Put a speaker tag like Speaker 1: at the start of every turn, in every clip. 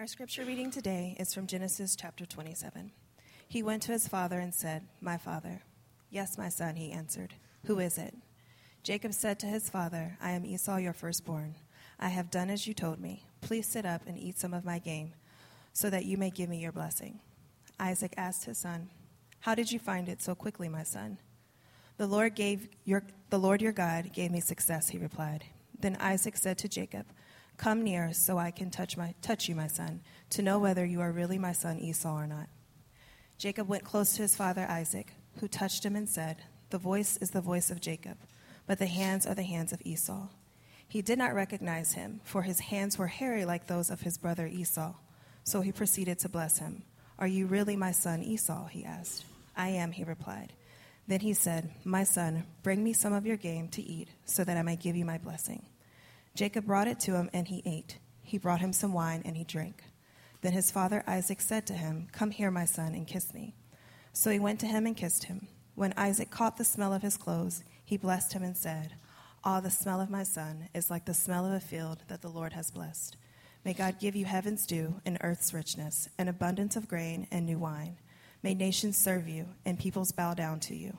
Speaker 1: Our scripture reading today is from Genesis chapter 27. He went to his father and said, My father. Yes, my son, he answered. Who is it? Jacob said to his father, I am Esau, your firstborn. I have done as you told me. Please sit up and eat some of my game, so that you may give me your blessing. Isaac asked his son, How did you find it so quickly, my son? The Lord gave your the Lord your God gave me success, he replied. Then Isaac said to Jacob, Come near so I can touch, my, touch you, my son, to know whether you are really my son Esau or not. Jacob went close to his father Isaac, who touched him and said, The voice is the voice of Jacob, but the hands are the hands of Esau. He did not recognize him, for his hands were hairy like those of his brother Esau. So he proceeded to bless him. Are you really my son Esau? he asked. I am, he replied. Then he said, My son, bring me some of your game to eat, so that I may give you my blessing. Jacob brought it to him, and he ate. He brought him some wine, and he drank. Then his father Isaac said to him, Come here, my son, and kiss me. So he went to him and kissed him. When Isaac caught the smell of his clothes, he blessed him and said, Ah, the smell of my son is like the smell of a field that the Lord has blessed. May God give you heaven's dew and earth's richness, an abundance of grain and new wine. May nations serve you, and peoples bow down to you.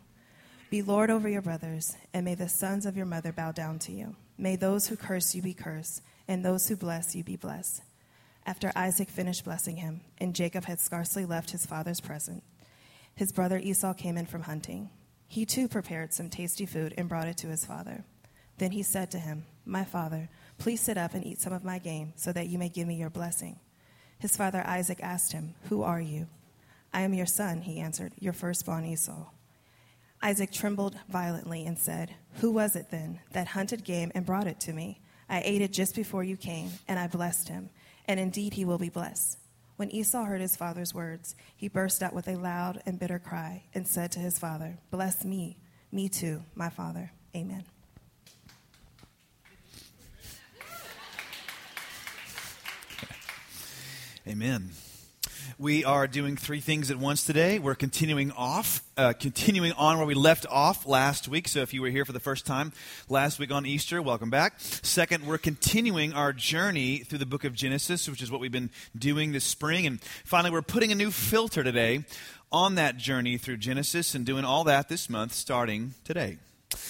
Speaker 1: Be Lord over your brothers, and may the sons of your mother bow down to you. May those who curse you be cursed, and those who bless you be blessed. After Isaac finished blessing him, and Jacob had scarcely left his father's presence, his brother Esau came in from hunting. He too prepared some tasty food and brought it to his father. Then he said to him, My father, please sit up and eat some of my game, so that you may give me your blessing. His father Isaac asked him, Who are you? I am your son, he answered, your firstborn Esau. Isaac trembled violently and said, Who was it then that hunted game and brought it to me? I ate it just before you came, and I blessed him, and indeed he will be blessed. When Esau heard his father's words, he burst out with a loud and bitter cry and said to his father, Bless me, me too, my father. Amen.
Speaker 2: Amen. We are doing three things at once today. We're continuing off, uh, continuing on where we left off last week. So if you were here for the first time last week on Easter, welcome back. Second, we're continuing our journey through the book of Genesis, which is what we've been doing this spring. And finally, we're putting a new filter today on that journey through Genesis and doing all that this month starting today.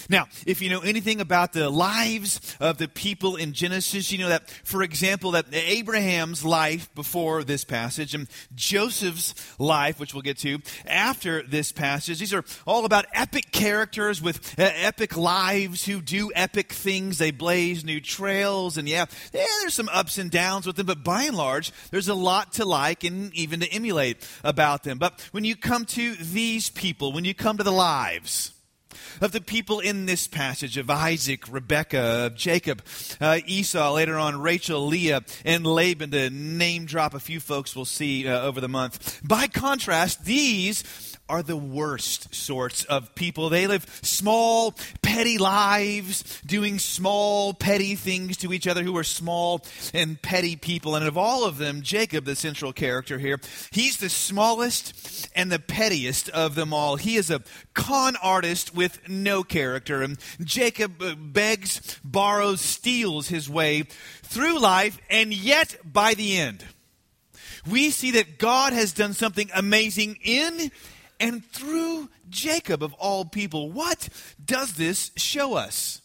Speaker 2: Now, if you know anything about the lives of the people in Genesis, you know that, for example, that Abraham's life before this passage and Joseph's life, which we'll get to after this passage, these are all about epic characters with uh, epic lives who do epic things. They blaze new trails, and yeah, yeah, there's some ups and downs with them, but by and large, there's a lot to like and even to emulate about them. But when you come to these people, when you come to the lives, of the people in this passage of Isaac, Rebekah, of Jacob, uh, Esau, later on Rachel, Leah, and Laban, to name drop a few folks we'll see uh, over the month. By contrast, these are the worst sorts of people. They live small, petty lives, doing small, petty things to each other who are small and petty people. And of all of them, Jacob, the central character here, he's the smallest and the pettiest of them all. He is a con artist with no character. And Jacob uh, begs, borrows, steals his way through life, and yet by the end, we see that God has done something amazing in and through Jacob, of all people. What does this show us?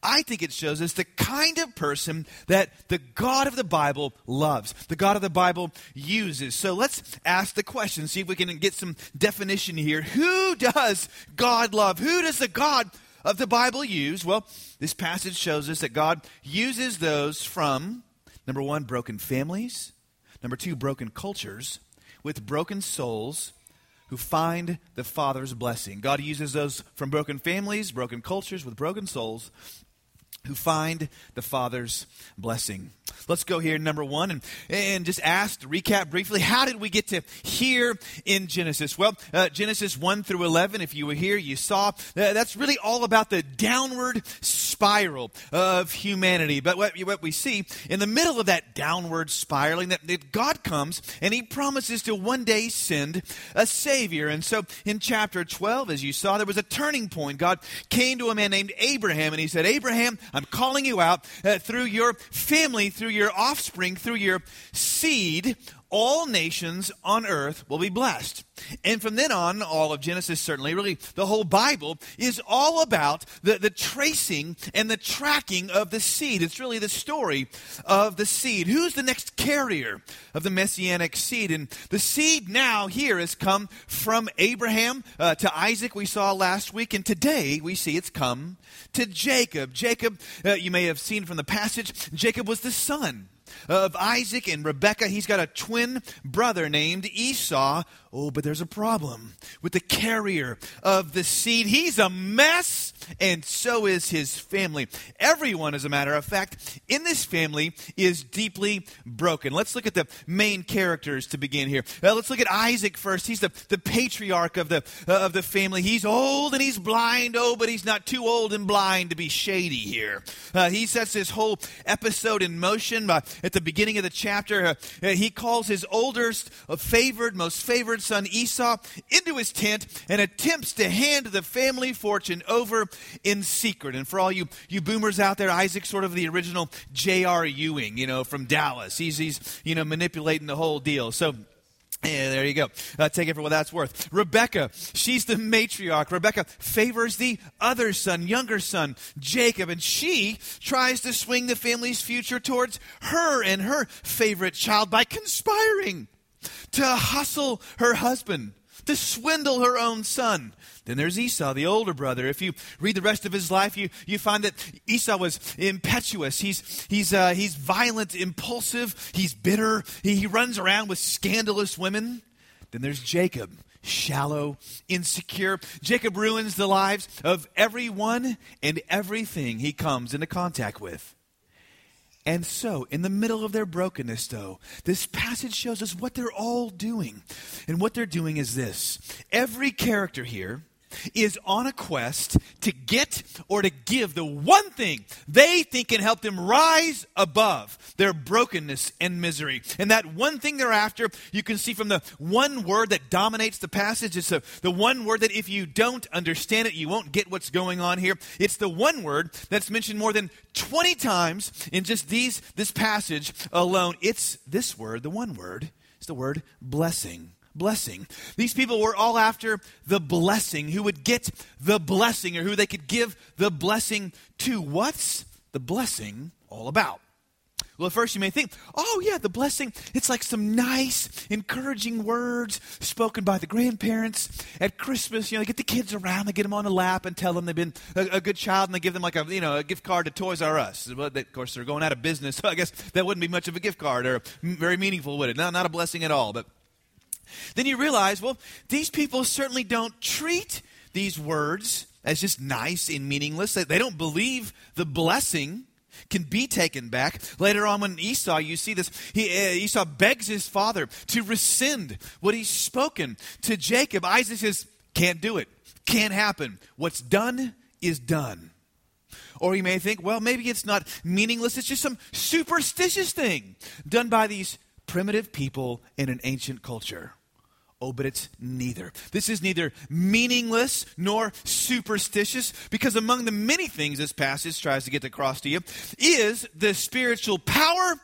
Speaker 2: I think it shows us the kind of person that the God of the Bible loves, the God of the Bible uses. So let's ask the question, see if we can get some definition here. Who does God love? Who does the God of the Bible use? Well, this passage shows us that God uses those from, number one, broken families, number two, broken cultures, with broken souls who find the Father's blessing. God uses those from broken families, broken cultures, with broken souls who find the Father's blessing. Let's go here, number one, and, and just ask to recap briefly how did we get to here in Genesis? Well, uh, Genesis 1 through 11, if you were here, you saw uh, that's really all about the downward spiral of humanity. But what, what we see in the middle of that downward spiraling, that, that God comes and He promises to one day send a Savior. And so in chapter 12, as you saw, there was a turning point. God came to a man named Abraham and He said, Abraham, I'm calling you out uh, through your family, through your offspring, through your seed all nations on earth will be blessed. And from then on, all of Genesis, certainly, really the whole Bible, is all about the, the tracing and the tracking of the seed. It's really the story of the seed. Who's the next carrier of the messianic seed? And the seed now here has come from Abraham uh, to Isaac, we saw last week. And today we see it's come to Jacob. Jacob, uh, you may have seen from the passage, Jacob was the son of Isaac and Rebekah. He's got a twin brother named Esau. Oh, but there's a problem with the carrier of the seed. He's a mess, and so is his family. Everyone, as a matter of fact, in this family is deeply broken. Let's look at the main characters to begin here. Uh, let's look at Isaac first. He's the, the patriarch of the, uh, of the family. He's old and he's blind. Oh, but he's not too old and blind to be shady here. Uh, he sets this whole episode in motion uh, at the beginning of the chapter. Uh, uh, he calls his oldest, favored, most favored son Esau into his tent and attempts to hand the family fortune over in secret. And for all you, you boomers out there, Isaac's sort of the original J.R. Ewing, you know, from Dallas. He's, he's, you know, manipulating the whole deal. So, yeah, there you go. Uh, take it for what that's worth. Rebecca, she's the matriarch. Rebecca favors the other son, younger son, Jacob, and she tries to swing the family's future towards her and her favorite child by conspiring to hustle her husband, to swindle her own son. Then there's Esau, the older brother. If you read the rest of his life, you, you find that Esau was impetuous. He's, he's, uh, he's violent, impulsive. He's bitter. He, he runs around with scandalous women. Then there's Jacob, shallow, insecure. Jacob ruins the lives of everyone and everything he comes into contact with. And so, in the middle of their brokenness, though, this passage shows us what they're all doing. And what they're doing is this every character here is on a quest to get or to give the one thing they think can help them rise above their brokenness and misery. And that one thing they're after, you can see from the one word that dominates the passage. It's a, the one word that if you don't understand it, you won't get what's going on here. It's the one word that's mentioned more than 20 times in just these, this passage alone. It's this word, the one word, is the word blessing blessing. These people were all after the blessing, who would get the blessing or who they could give the blessing to. What's the blessing all about? Well, at first you may think, oh, yeah, the blessing, it's like some nice, encouraging words spoken by the grandparents at Christmas. You know, they get the kids around, they get them on the lap and tell them they've been a, a good child and they give them like a, you know, a gift card to Toys R Us. But of course, they're going out of business, so I guess that wouldn't be much of a gift card or very meaningful, would it? No, not a blessing at all. But then you realize, well, these people certainly don't treat these words as just nice and meaningless. They don't believe the blessing can be taken back. Later on, when Esau, you see this, he, uh, Esau begs his father to rescind what he's spoken to Jacob. Isaac says, can't do it, can't happen. What's done is done. Or you may think, well, maybe it's not meaningless, it's just some superstitious thing done by these primitive people in an ancient culture. Oh, but it's neither. This is neither meaningless nor superstitious, because among the many things this passage tries to get across to you is the spiritual power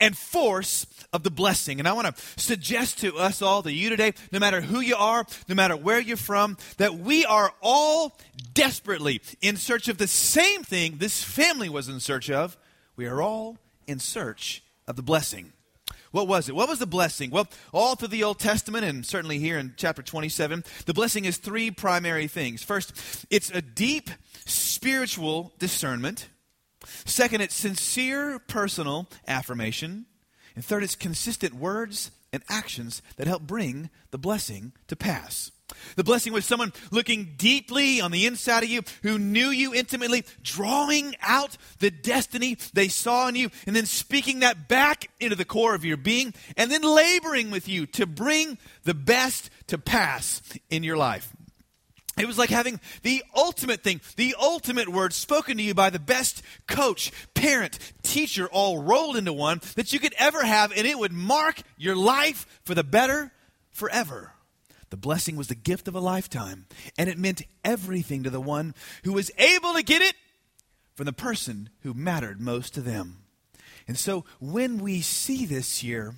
Speaker 2: and force of the blessing. And I want to suggest to us all, to you today, no matter who you are, no matter where you're from, that we are all desperately in search of the same thing this family was in search of. We are all in search of the blessing. What was it? What was the blessing? Well, all through the Old Testament and certainly here in chapter 27, the blessing is three primary things. First, it's a deep spiritual discernment. Second, it's sincere personal affirmation. And third, it's consistent words and actions that help bring the blessing to pass. The blessing was someone looking deeply on the inside of you who knew you intimately, drawing out the destiny they saw in you, and then speaking that back into the core of your being, and then laboring with you to bring the best to pass in your life. It was like having the ultimate thing, the ultimate word spoken to you by the best coach, parent, teacher, all rolled into one that you could ever have, and it would mark your life for the better forever. The blessing was the gift of a lifetime, and it meant everything to the one who was able to get it from the person who mattered most to them. And so when we see this here,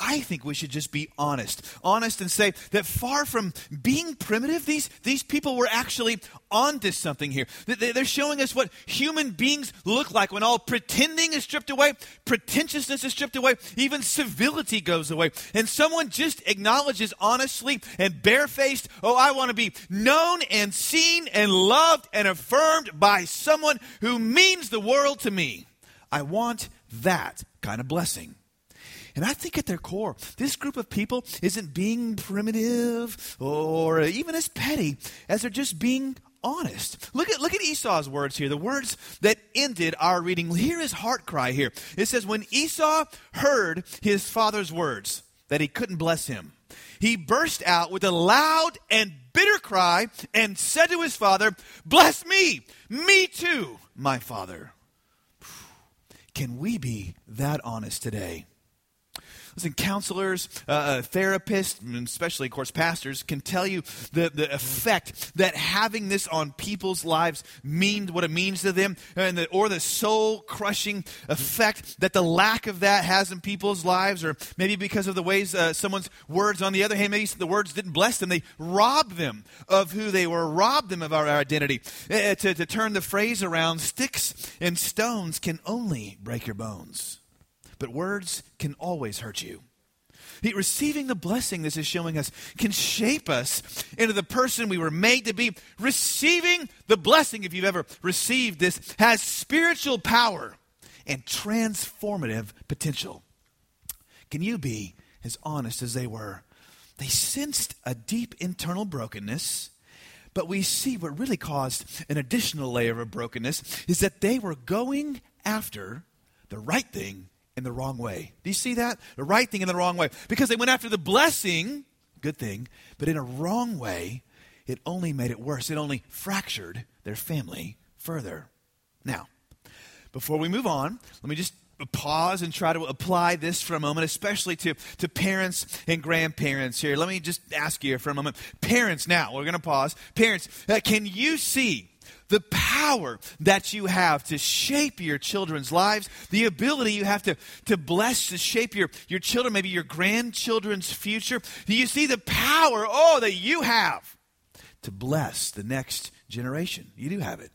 Speaker 2: I think we should just be honest. Honest and say that far from being primitive, these, these people were actually onto something here. They're showing us what human beings look like when all pretending is stripped away, pretentiousness is stripped away, even civility goes away. And someone just acknowledges honestly and barefaced, oh, I want to be known and seen and loved and affirmed by someone who means the world to me. I want that kind of blessing. And I think at their core, this group of people isn't being primitive or even as petty as they're just being honest. Look at, look at Esau's words here, the words that ended our reading. Hear his heart cry here. It says, When Esau heard his father's words, that he couldn't bless him, he burst out with a loud and bitter cry and said to his father, Bless me, me too, my father. Can we be that honest today? Listen, counselors, uh, uh, therapists, and especially, of course, pastors can tell you the, the effect that having this on people's lives means what it means to them, and the, or the soul crushing effect that the lack of that has in people's lives, or maybe because of the ways uh, someone's words, on the other hand, maybe the words didn't bless them, they robbed them of who they were, robbed them of our identity. Uh, to, to turn the phrase around, sticks and stones can only break your bones but words can always hurt you. Receiving the blessing this is showing us can shape us into the person we were made to be. Receiving the blessing, if you've ever received this, has spiritual power and transformative potential. Can you be as honest as they were? They sensed a deep internal brokenness, but we see what really caused an additional layer of brokenness is that they were going after the right thing in the wrong way. Do you see that? The right thing in the wrong way. Because they went after the blessing, good thing, but in a wrong way, it only made it worse. It only fractured their family further. Now, before we move on, let me just pause and try to apply this for a moment, especially to, to parents and grandparents here. Let me just ask you for a moment. Parents, now, we're going to pause. Parents, uh, can you see the power that you have to shape your children's lives, the ability you have to, to bless, to shape your, your children, maybe your grandchildren's future. Do you see the power, oh, that you have to bless the next generation? You do have it.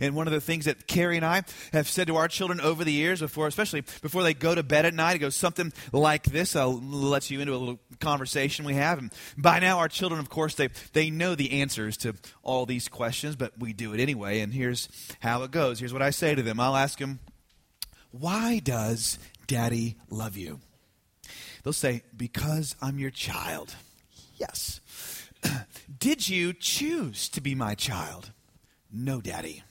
Speaker 2: And one of the things that Carrie and I have said to our children over the years, before, especially before they go to bed at night, it goes something like this. I'll let you into a little conversation we have. And by now, our children, of course, they, they know the answers to all these questions, but we do it anyway. And here's how it goes. Here's what I say to them I'll ask them, Why does daddy love you? They'll say, Because I'm your child. Yes. Did you choose to be my child? No, Daddy.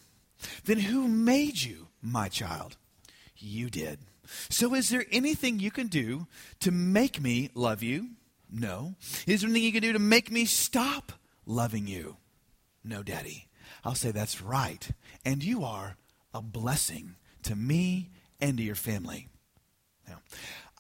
Speaker 2: Then who made you my child? You did. So is there anything you can do to make me love you? No. Is there anything you can do to make me stop loving you? No, Daddy. I'll say that's right. And you are a blessing to me and to your family. Now,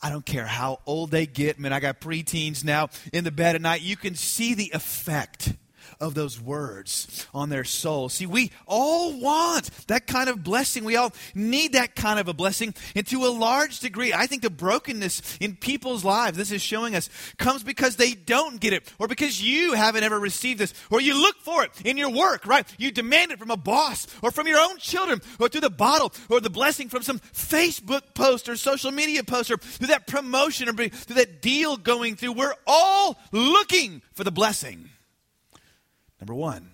Speaker 2: I don't care how old they get. Man, I got preteens now in the bed at night. You can see the effect of those words on their soul. See, we all want that kind of blessing. We all need that kind of a blessing. And to a large degree, I think the brokenness in people's lives, this is showing us, comes because they don't get it, or because you haven't ever received this, or you look for it in your work, right? You demand it from a boss, or from your own children, or through the bottle, or the blessing from some Facebook post or social media post, or through that promotion, or through that deal going through. We're all looking for the blessing. Number one,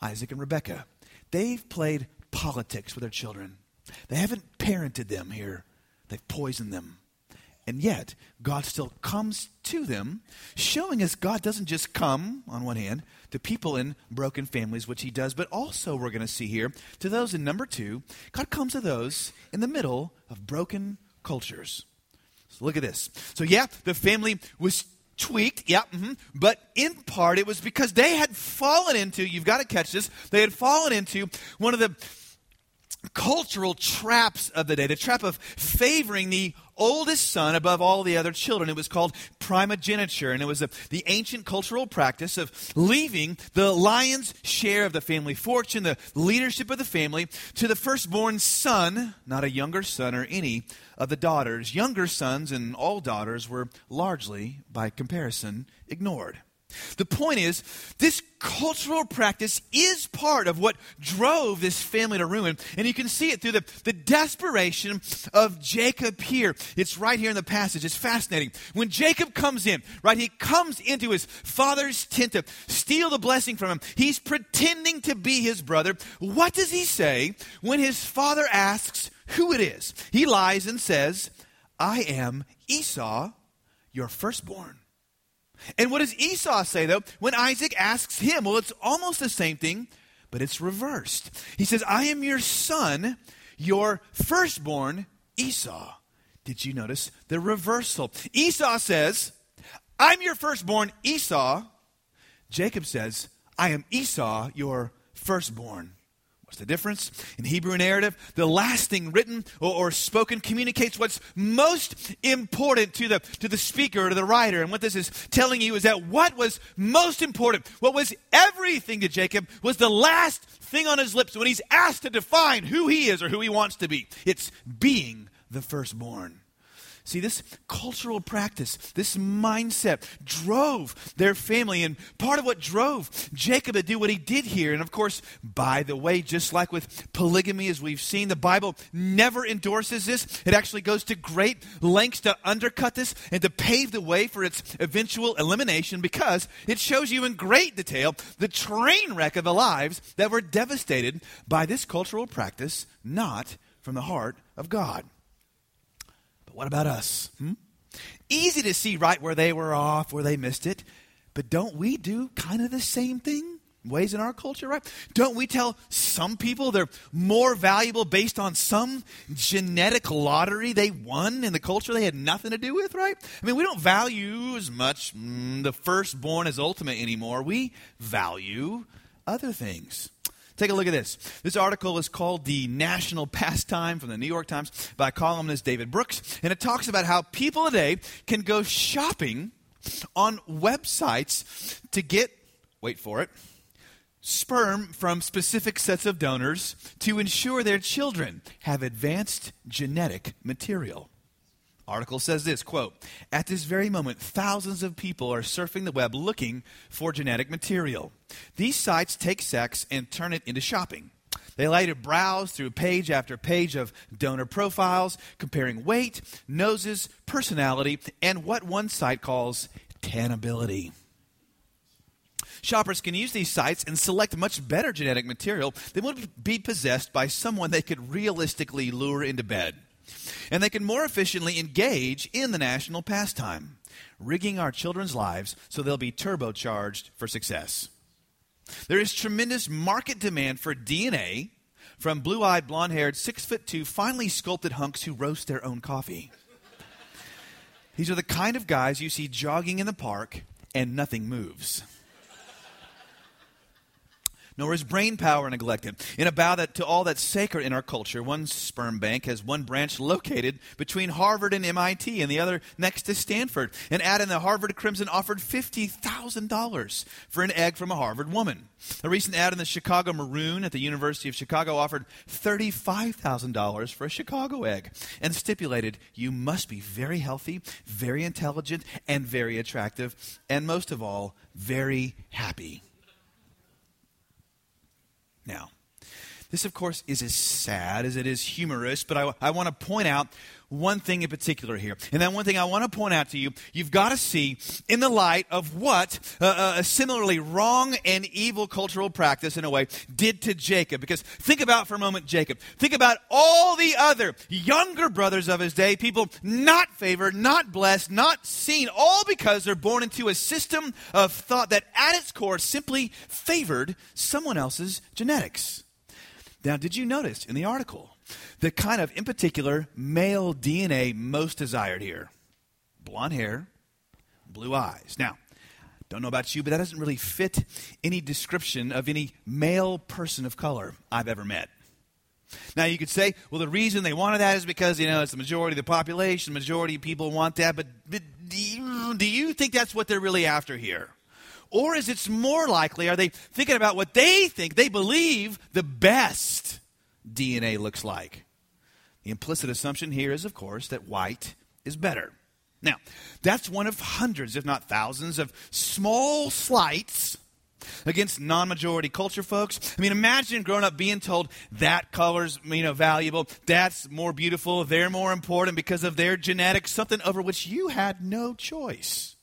Speaker 2: Isaac and Rebecca. They've played politics with their children. They haven't parented them here, they've poisoned them. And yet, God still comes to them, showing us God doesn't just come, on one hand, to people in broken families, which He does, but also, we're going to see here, to those in number two, God comes to those in the middle of broken cultures. So look at this. So, yeah, the family was tweaked, yeah, mm-hmm. but in part it was because they had fallen into, you've got to catch this, they had fallen into one of the cultural traps of the day, the trap of favoring the oldest son above all the other children. It was called primogeniture, and it was a, the ancient cultural practice of leaving the lion's share of the family fortune, the leadership of the family, to the firstborn son, not a younger son or any of the daughters. Younger sons and all daughters were largely, by comparison, ignored. The point is, this cultural practice is part of what drove this family to ruin. And you can see it through the, the desperation of Jacob here. It's right here in the passage. It's fascinating. When Jacob comes in, right, he comes into his father's tent to steal the blessing from him. He's pretending to be his brother. What does he say when his father asks who it is? He lies and says, I am Esau, your firstborn. And what does Esau say, though, when Isaac asks him? Well, it's almost the same thing, but it's reversed. He says, I am your son, your firstborn, Esau. Did you notice the reversal? Esau says, I'm your firstborn, Esau. Jacob says, I am Esau, your firstborn. What's the difference? In Hebrew narrative, the last thing written or, or, spoken communicates what's most important to the, to the speaker or to the writer. And what this is telling you is that what was most important, what was everything to Jacob, was the last thing on his lips when he's asked to define who he is or who he wants to be. It's being the firstborn. See, this cultural practice, this mindset drove their family. And part of what drove Jacob to do what he did here, and of course, by the way, just like with polygamy, as we've seen, the Bible never endorses this. It actually goes to great lengths to undercut this and to pave the way for its eventual elimination because it shows you in great detail the train wreck of the lives that were devastated by this cultural practice, not from the heart of God. What about us? Hmm? Easy to see right where they were off, where they missed it. But don't we do kind of the same thing? Ways in our culture, right? Don't we tell some people they're more valuable based on some genetic lottery they won in the culture they had nothing to do with, right? I mean, we don't value as much mm, the firstborn as ultimate anymore. We value other things. Take a look at this. This article is called The National Pastime from the New York Times by columnist David Brooks, and it talks about how people today can go shopping on websites to get, wait for it, sperm from specific sets of donors to ensure their children have advanced genetic material. Article says this quote, At this very moment, thousands of people are surfing the web looking for genetic material. These sites take sex and turn it into shopping. They to browse through page after page of donor profiles, comparing weight, noses, personality, and what one site calls tanability. Shoppers can use these sites and select much better genetic material than would be possessed by someone they could realistically lure into bed and they can more efficiently engage in the national pastime, rigging our children's lives so they'll be turbocharged for success. There is tremendous market demand for DNA from blue eyed, blonde haired, six foot two, finely sculpted hunks who roast their own coffee. These are the kind of guys you see jogging in the park and nothing moves nor is brain power neglected. In a bow that, to all that's sacred in our culture, one sperm bank has one branch located between Harvard and MIT and the other next to Stanford. An ad in the Harvard Crimson offered $50,000 for an egg from a Harvard woman. A recent ad in the Chicago Maroon at the University of Chicago offered $35,000 for a Chicago egg and stipulated you must be very healthy, very intelligent, and very attractive, and most of all, very happy now. This, of course, is as sad as it is humorous, but I, I want to point out one thing in particular here. And that one thing I want to point out to you, you've got to see in the light of what uh, uh, a similarly wrong and evil cultural practice, in a way, did to Jacob. Because think about for a moment Jacob. Think about all the other younger brothers of his day, people not favored, not blessed, not seen, all because they're born into a system of thought that at its core simply favored someone else's genetics. Now, did you notice in the article the kind of, in particular, male DNA most desired here? Blonde hair, blue eyes. Now, don't know about you, but that doesn't really fit any description of any male person of color I've ever met. Now, you could say, well, the reason they wanted that is because, you know, it's the majority of the population, majority of people want that. But, do you think that's what they're really after here? Or is it more likely, are they thinking about what they think, they believe the best DNA looks like? The implicit assumption here is, of course, that white is better. Now, that's one of hundreds, if not thousands, of small slights against non-majority culture folks. I mean, imagine growing up being told that color's you know valuable, that's more beautiful, they're more important because of their genetics, something over which you had no choice.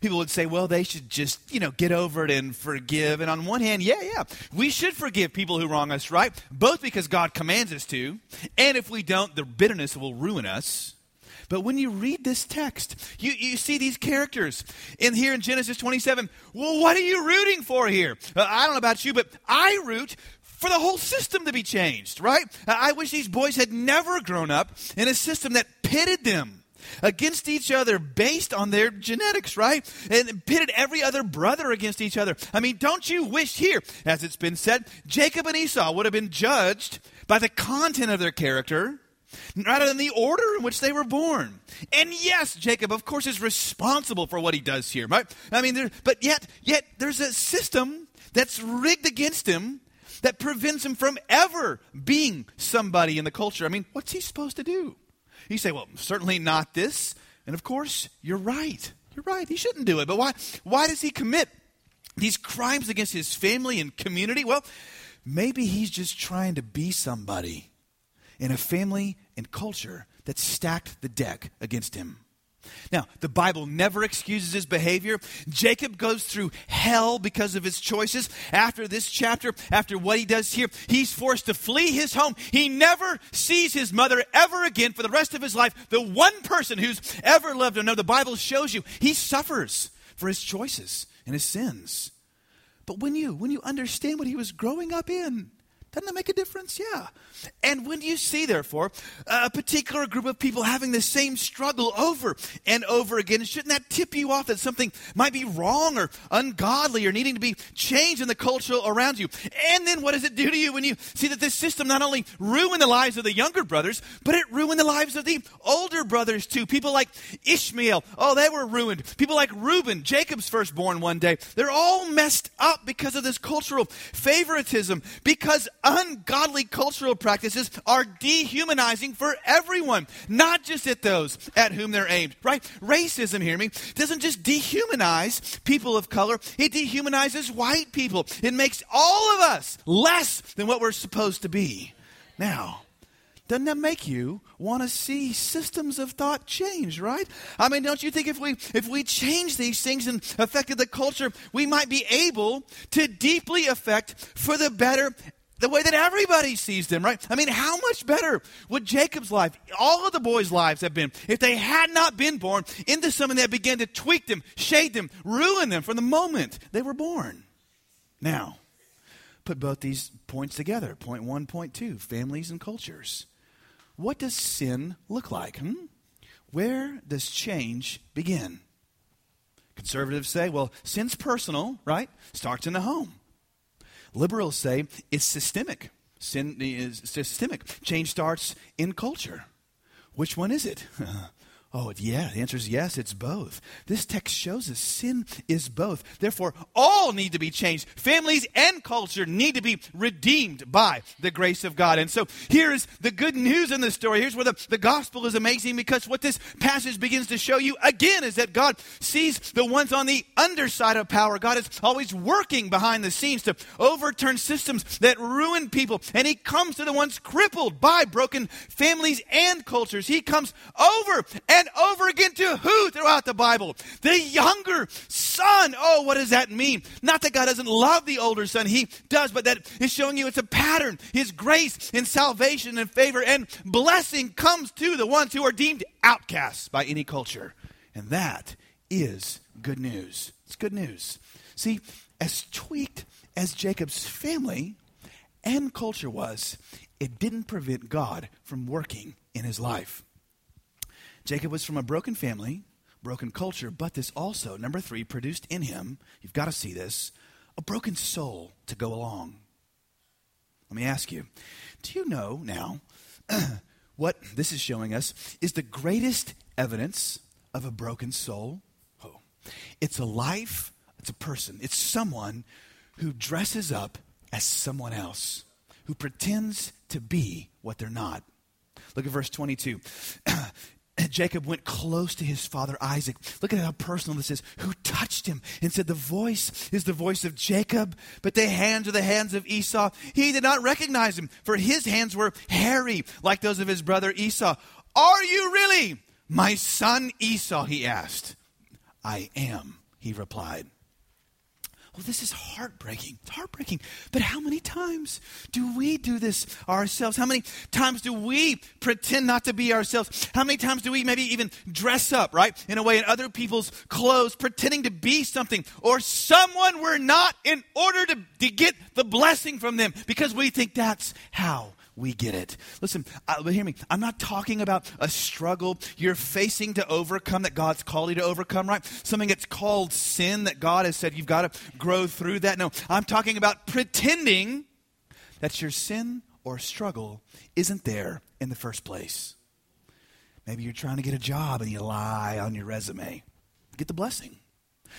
Speaker 2: People would say, well, they should just, you know, get over it and forgive. And on one hand, yeah, yeah, we should forgive people who wrong us, right? Both because God commands us to, and if we don't, the bitterness will ruin us. But when you read this text, you, you see these characters in here in Genesis 27. Well, what are you rooting for here? Uh, I don't know about you, but I root for the whole system to be changed, right? I wish these boys had never grown up in a system that pitted them against each other based on their genetics, right? And pitted every other brother against each other. I mean, don't you wish here, as it's been said, Jacob and Esau would have been judged by the content of their character rather than the order in which they were born. And yes, Jacob, of course, is responsible for what he does here, right? I mean, there, but yet, yet there's a system that's rigged against him that prevents him from ever being somebody in the culture. I mean, what's he supposed to do? You say, well, certainly not this. And of course, you're right. You're right. He shouldn't do it. But why, why does he commit these crimes against his family and community? Well, maybe he's just trying to be somebody in a family and culture that stacked the deck against him. Now, the Bible never excuses his behavior. Jacob goes through hell because of his choices. After this chapter, after what he does here, he's forced to flee his home. He never sees his mother ever again for the rest of his life. The one person who's ever loved him. No, the Bible shows you he suffers for his choices and his sins. But when you when you understand what he was growing up in, doesn't that make a difference? Yeah. And when do you see, therefore, a particular group of people having the same struggle over and over again, shouldn't that tip you off that something might be wrong or ungodly or needing to be changed in the culture around you? And then what does it do to you when you see that this system not only ruined the lives of the younger brothers, but it ruined the lives of the older brothers too? People like Ishmael, oh, they were ruined. People like Reuben, Jacob's firstborn one day, they're all messed up because of this cultural favoritism, because ungodly cultural practices are dehumanizing for everyone, not just at those at whom they're aimed, right? Racism, hear me, doesn't just dehumanize people of color, it dehumanizes white people. It makes all of us less than what we're supposed to be. Now, doesn't that make you want to see systems of thought change, right? I mean, don't you think if we if we change these things and affected the culture, we might be able to deeply affect for the better the way that everybody sees them, right? I mean, how much better would Jacob's life, all of the boys' lives have been if they had not been born into something that began to tweak them, shade them, ruin them from the moment they were born? Now, put both these points together point one, point two families and cultures. What does sin look like? Hmm? Where does change begin? Conservatives say, well, sin's personal, right? Starts in the home. Liberals say it's systemic. Sin is systemic. Change starts in culture. Which one is it? Oh, yeah, the answer is yes, it's both. This text shows us sin is both. Therefore, all need to be changed. Families and culture need to be redeemed by the grace of God. And so here is the good news in this story. Here's where the, the gospel is amazing because what this passage begins to show you again is that God sees the ones on the underside of power. God is always working behind the scenes to overturn systems that ruin people. And He comes to the ones crippled by broken families and cultures. He comes over and over again to who throughout the Bible? The younger son. Oh, what does that mean? Not that God doesn't love the older son, he does, but that is showing you it's a pattern. His grace and salvation and favor and blessing comes to the ones who are deemed outcasts by any culture. And that is good news. It's good news. See, as tweaked as Jacob's family and culture was, it didn't prevent God from working in his life. Jacob was from a broken family, broken culture, but this also, number three, produced in him, you've got to see this, a broken soul to go along. Let me ask you do you know now what this is showing us is the greatest evidence of a broken soul? Oh, it's a life, it's a person, it's someone who dresses up as someone else, who pretends to be what they're not. Look at verse 22. Jacob went close to his father Isaac. Look at how personal this is. Who touched him and said, The voice is the voice of Jacob, but the hands are the hands of Esau. He did not recognize him, for his hands were hairy, like those of his brother Esau. Are you really my son Esau? He asked. I am, he replied. Well, this is heartbreaking. It's heartbreaking. But how many times do we do this ourselves? How many times do we pretend not to be ourselves? How many times do we maybe even dress up, right, in a way in other people's clothes, pretending to be something or someone we're not in order to, to get the blessing from them because we think that's how we get it. Listen, but hear me. I'm not talking about a struggle you're facing to overcome that God's called you to overcome, right? Something that's called sin that God has said you've got to grow through that. No, I'm talking about pretending that your sin or struggle isn't there in the first place. Maybe you're trying to get a job and you lie on your resume. Get the blessing.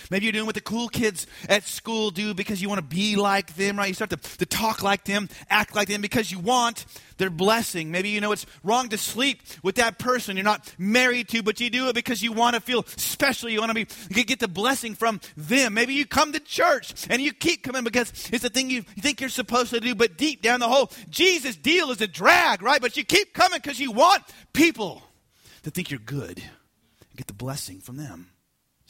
Speaker 2: Maybe you're doing what the cool kids at school do because you want to be like them, right? You start to, to talk like them, act like them because you want their blessing. Maybe you know it's wrong to sleep with that person you're not married to, but you do it because you want to feel special. You want to be get the blessing from them. Maybe you come to church and you keep coming because it's the thing you think you're supposed to do, but deep down the whole Jesus deal is a drag, right? But you keep coming because you want people to think you're good and get the blessing from them.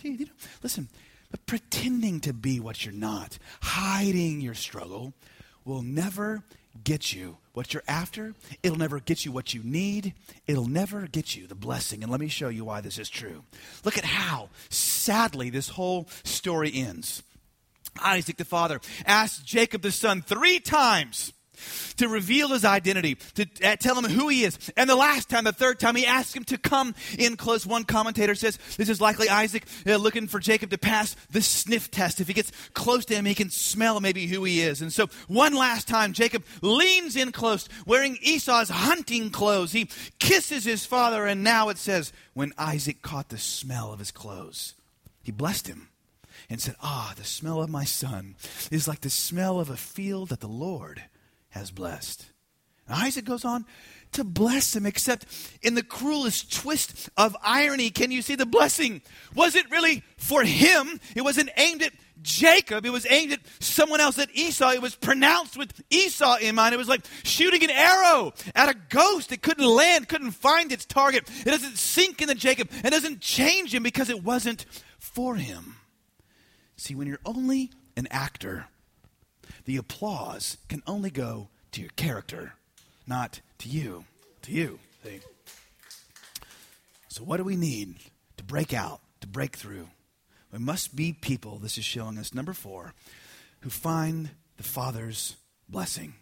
Speaker 2: See, you know, listen, but pretending to be what you're not, hiding your struggle, will never get you what you're after. It'll never get you what you need. It'll never get you the blessing. And let me show you why this is true. Look at how sadly this whole story ends. Isaac the father asked Jacob the son three times to reveal his identity, to uh, tell him who he is. And the last time, the third time, he asked him to come in close. One commentator says this is likely Isaac uh, looking for Jacob to pass the sniff test. If he gets close to him, he can smell maybe who he is. And so, one last time, Jacob leans in close, wearing Esau's hunting clothes. He kisses his father, and now it says, when Isaac caught the smell of his clothes, he blessed him and said, Ah, the smell of my son is like the smell of a field that the Lord has blessed. Isaac goes on to bless him, except in the cruelest twist of irony. Can you see the blessing? Was it really for him? It wasn't aimed at Jacob. It was aimed at someone else, at Esau. It was pronounced with Esau in mind. It was like shooting an arrow at a ghost. It couldn't land, couldn't find its target. It doesn't sink into Jacob. It doesn't change him because it wasn't for him. See, when you're only an actor, the applause can only go to your character, not to you. To you. See? So, what do we need to break out, to break through? We must be people, this is showing us, number four, who find the Father's blessing.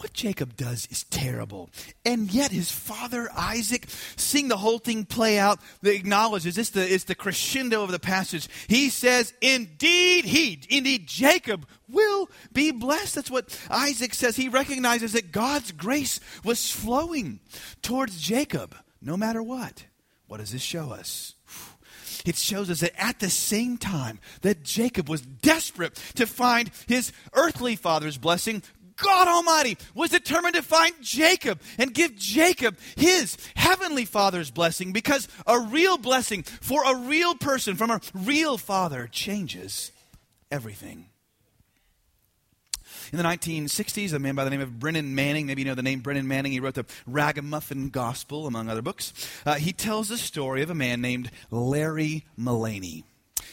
Speaker 2: What Jacob does is terrible. And yet his father Isaac, seeing the whole thing play out, acknowledges it's the, it's the crescendo of the passage. He says, Indeed, he, indeed, Jacob will be blessed. That's what Isaac says. He recognizes that God's grace was flowing towards Jacob, no matter what. What does this show us? it shows us that at the same time that Jacob was desperate to find his earthly father's blessing, God Almighty was determined to find Jacob and give Jacob his heavenly father's blessing because a real blessing for a real person from a real father changes everything. In the 1960s, a man by the name of Brennan Manning, maybe you know the name Brennan Manning, he wrote the Ragamuffin Gospel, among other books. Uh, he tells the story of a man named Larry Mullaney.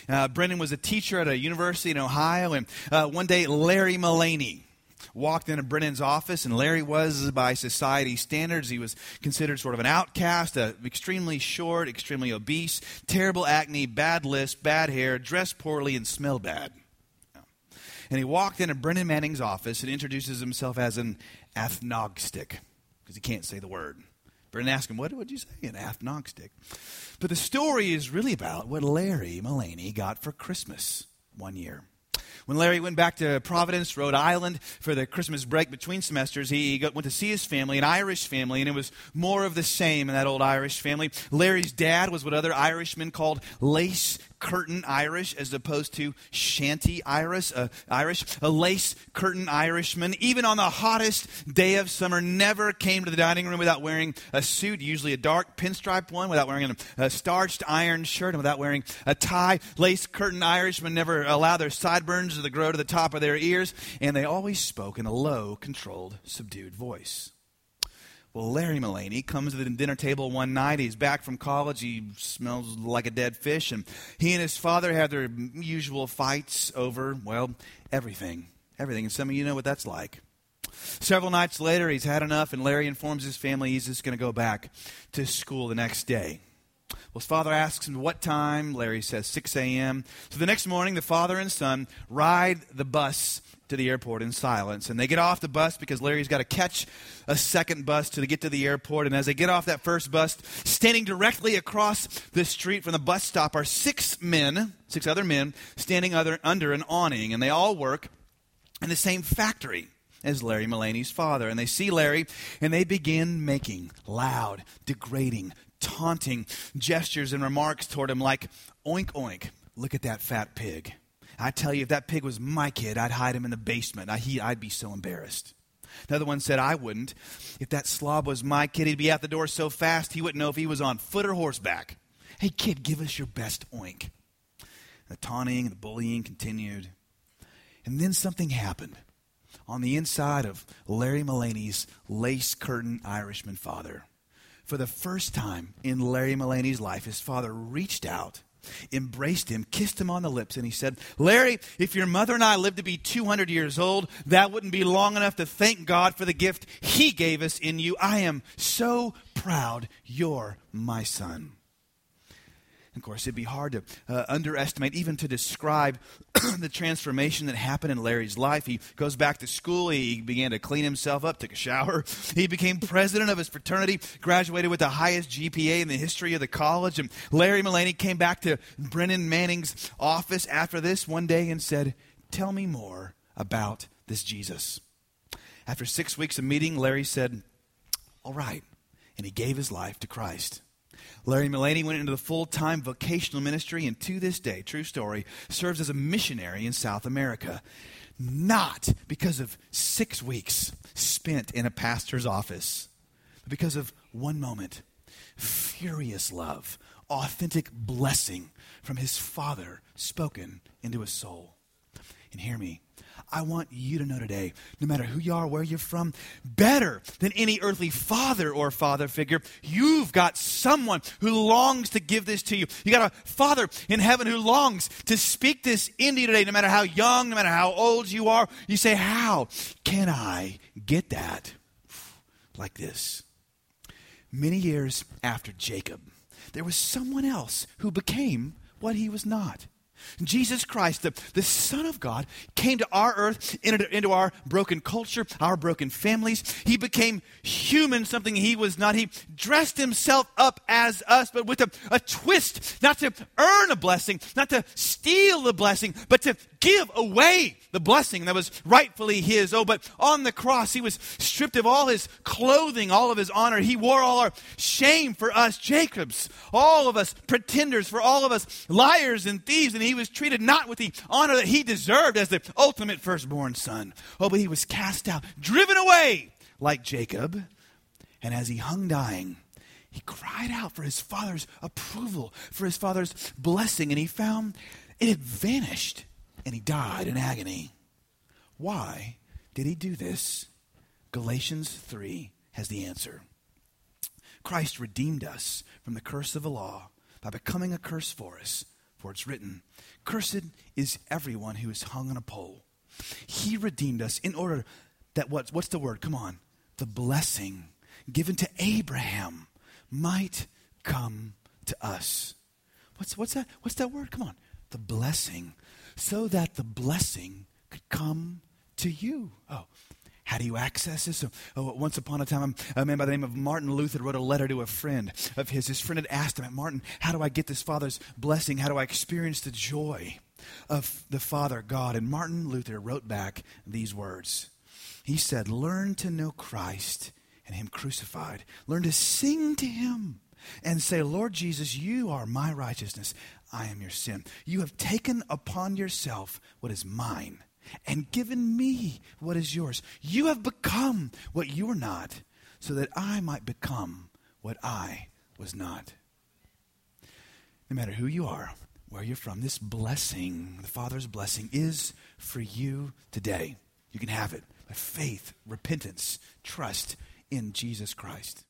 Speaker 2: Uh, Brennan was a teacher at a university in Ohio, and uh, one day Larry Mullaney, walked into Brennan's office, and Larry was, by society standards, he was considered sort of an outcast, extremely short, extremely obese, terrible acne, bad lisp, bad hair, dressed poorly, and smelled bad. And he walked into Brennan Manning's office and introduces himself as an agnostic, because he can't say the word. Brennan asked him, What would you say? An agnostic. But the story is really about what Larry Mullaney got for Christmas one year. When Larry went back to Providence, Rhode Island for the Christmas break between semesters, he went to see his family, an Irish family, and it was more of the same in that old Irish family. Larry's dad was what other Irishmen called lace curtain Irish as opposed to shanty Irish, uh, Irish, a lace curtain Irishman. Even on the hottest day of summer, never came to the dining room without wearing a suit, usually a dark pinstripe one, without wearing a, a starched iron shirt, and without wearing a tie. Lace curtain Irishmen never allow their sideburns to grow to the top of their ears, and they always spoke in a low, controlled, subdued voice. Well, Larry Mullaney comes to the dinner table one night. He's back from college. He smells like a dead fish. And he and his father have their usual fights over, well, everything. Everything. And some of you know what that's like. Several nights later, he's had enough, and Larry informs his family he's just going to go back to school the next day. Well, his father asks him what time. Larry says 6 a.m. So the next morning, the father and son ride the bus to the airport in silence. And they get off the bus because Larry's got to catch a second bus to get to the airport. And as they get off that first bus, standing directly across the street from the bus stop are six men, six other men, standing other, under an awning. And they all work in the same factory as Larry Mullaney's father. And they see Larry and they begin making loud, degrading, taunting gestures and remarks toward him like, oink, oink, look at that fat pig. I tell you, if that pig was my kid, I'd hide him in the basement. I, he, I'd be so embarrassed. Another one said, I wouldn't. If that slob was my kid, he'd be out the door so fast he wouldn't know if he was on foot or horseback. Hey, kid, give us your best oink. The taunting, and the bullying continued. And then something happened on the inside of Larry Mullaney's lace curtain Irishman father. For the first time in Larry Mullaney's life, his father reached out embraced him, kissed him on the lips, and he said, Larry, if your mother and I lived to be 200 years old, that wouldn't be long enough to thank God for the gift he gave us in you. I am so proud you're my son. Of course, it'd be hard to uh, underestimate, even to describe the transformation that happened in Larry's life. He goes back to school. He began to clean himself up, took a shower. He became president of his fraternity, graduated with the highest GPA in the history of the college. And Larry Mullaney came back to Brennan Manning's office after this one day and said, Tell me more about this Jesus. After six weeks of meeting, Larry said, All right. And he gave his life to Christ. Larry Mullaney went into the full time vocational ministry and to this day, true story, serves as a missionary in South America. Not because of six weeks spent in a pastor's office, but because of one moment furious love, authentic blessing from his Father spoken into his soul. And hear me, I want you to know today, no matter who you are, where you're from, better than any earthly father or father figure, you've got someone who longs to give this to you. You got a father in heaven who longs to speak this into you today, no matter how young, no matter how old you are. You say, How can I get that? Like this. Many years after Jacob, there was someone else who became what he was not. Jesus Christ, the, the Son of God, came to our earth, into, into our broken culture, our broken families. He became human, something he was not. He dressed himself up as us, but with a, a twist, not to earn a blessing, not to steal the blessing, but to give away the blessing that was rightfully his. Oh, but on the cross, he was stripped of all his clothing, all of his honor. He wore all our shame for us, Jacobs, all of us pretenders, for all of us liars and thieves. And he was treated not with the honor that he deserved as the ultimate firstborn son. Oh, but he was cast out, driven away like Jacob. And as he hung dying, he cried out for his father's approval, for his father's blessing, and he found it had vanished and he died in agony. Why did he do this? Galatians 3 has the answer. Christ redeemed us from the curse of the law by becoming a curse for us. For it's written, Cursed is everyone who is hung on a pole. He redeemed us in order that what, what's the word? Come on. The blessing given to Abraham might come to us. What's, what's that? What's that word? Come on. The blessing so that the blessing could come to you. Oh, how do you access this? Oh, oh, once upon a time, a man by the name of Martin Luther wrote a letter to a friend of his. His friend had asked him, Martin, how do I get this Father's blessing? How do I experience the joy? of the Father God. And Martin Luther wrote back these words. He said, Learn to know Christ and Him crucified. Learn to sing to Him and say, Lord Jesus, you are my righteousness. I am your sin. You have taken upon yourself what is mine and given me what is yours. You have become what you are not, so that I might become what I was not. No matter who you are, where you're from, this blessing, the Father's blessing, is for you today. You can have it by faith, repentance, trust in Jesus Christ.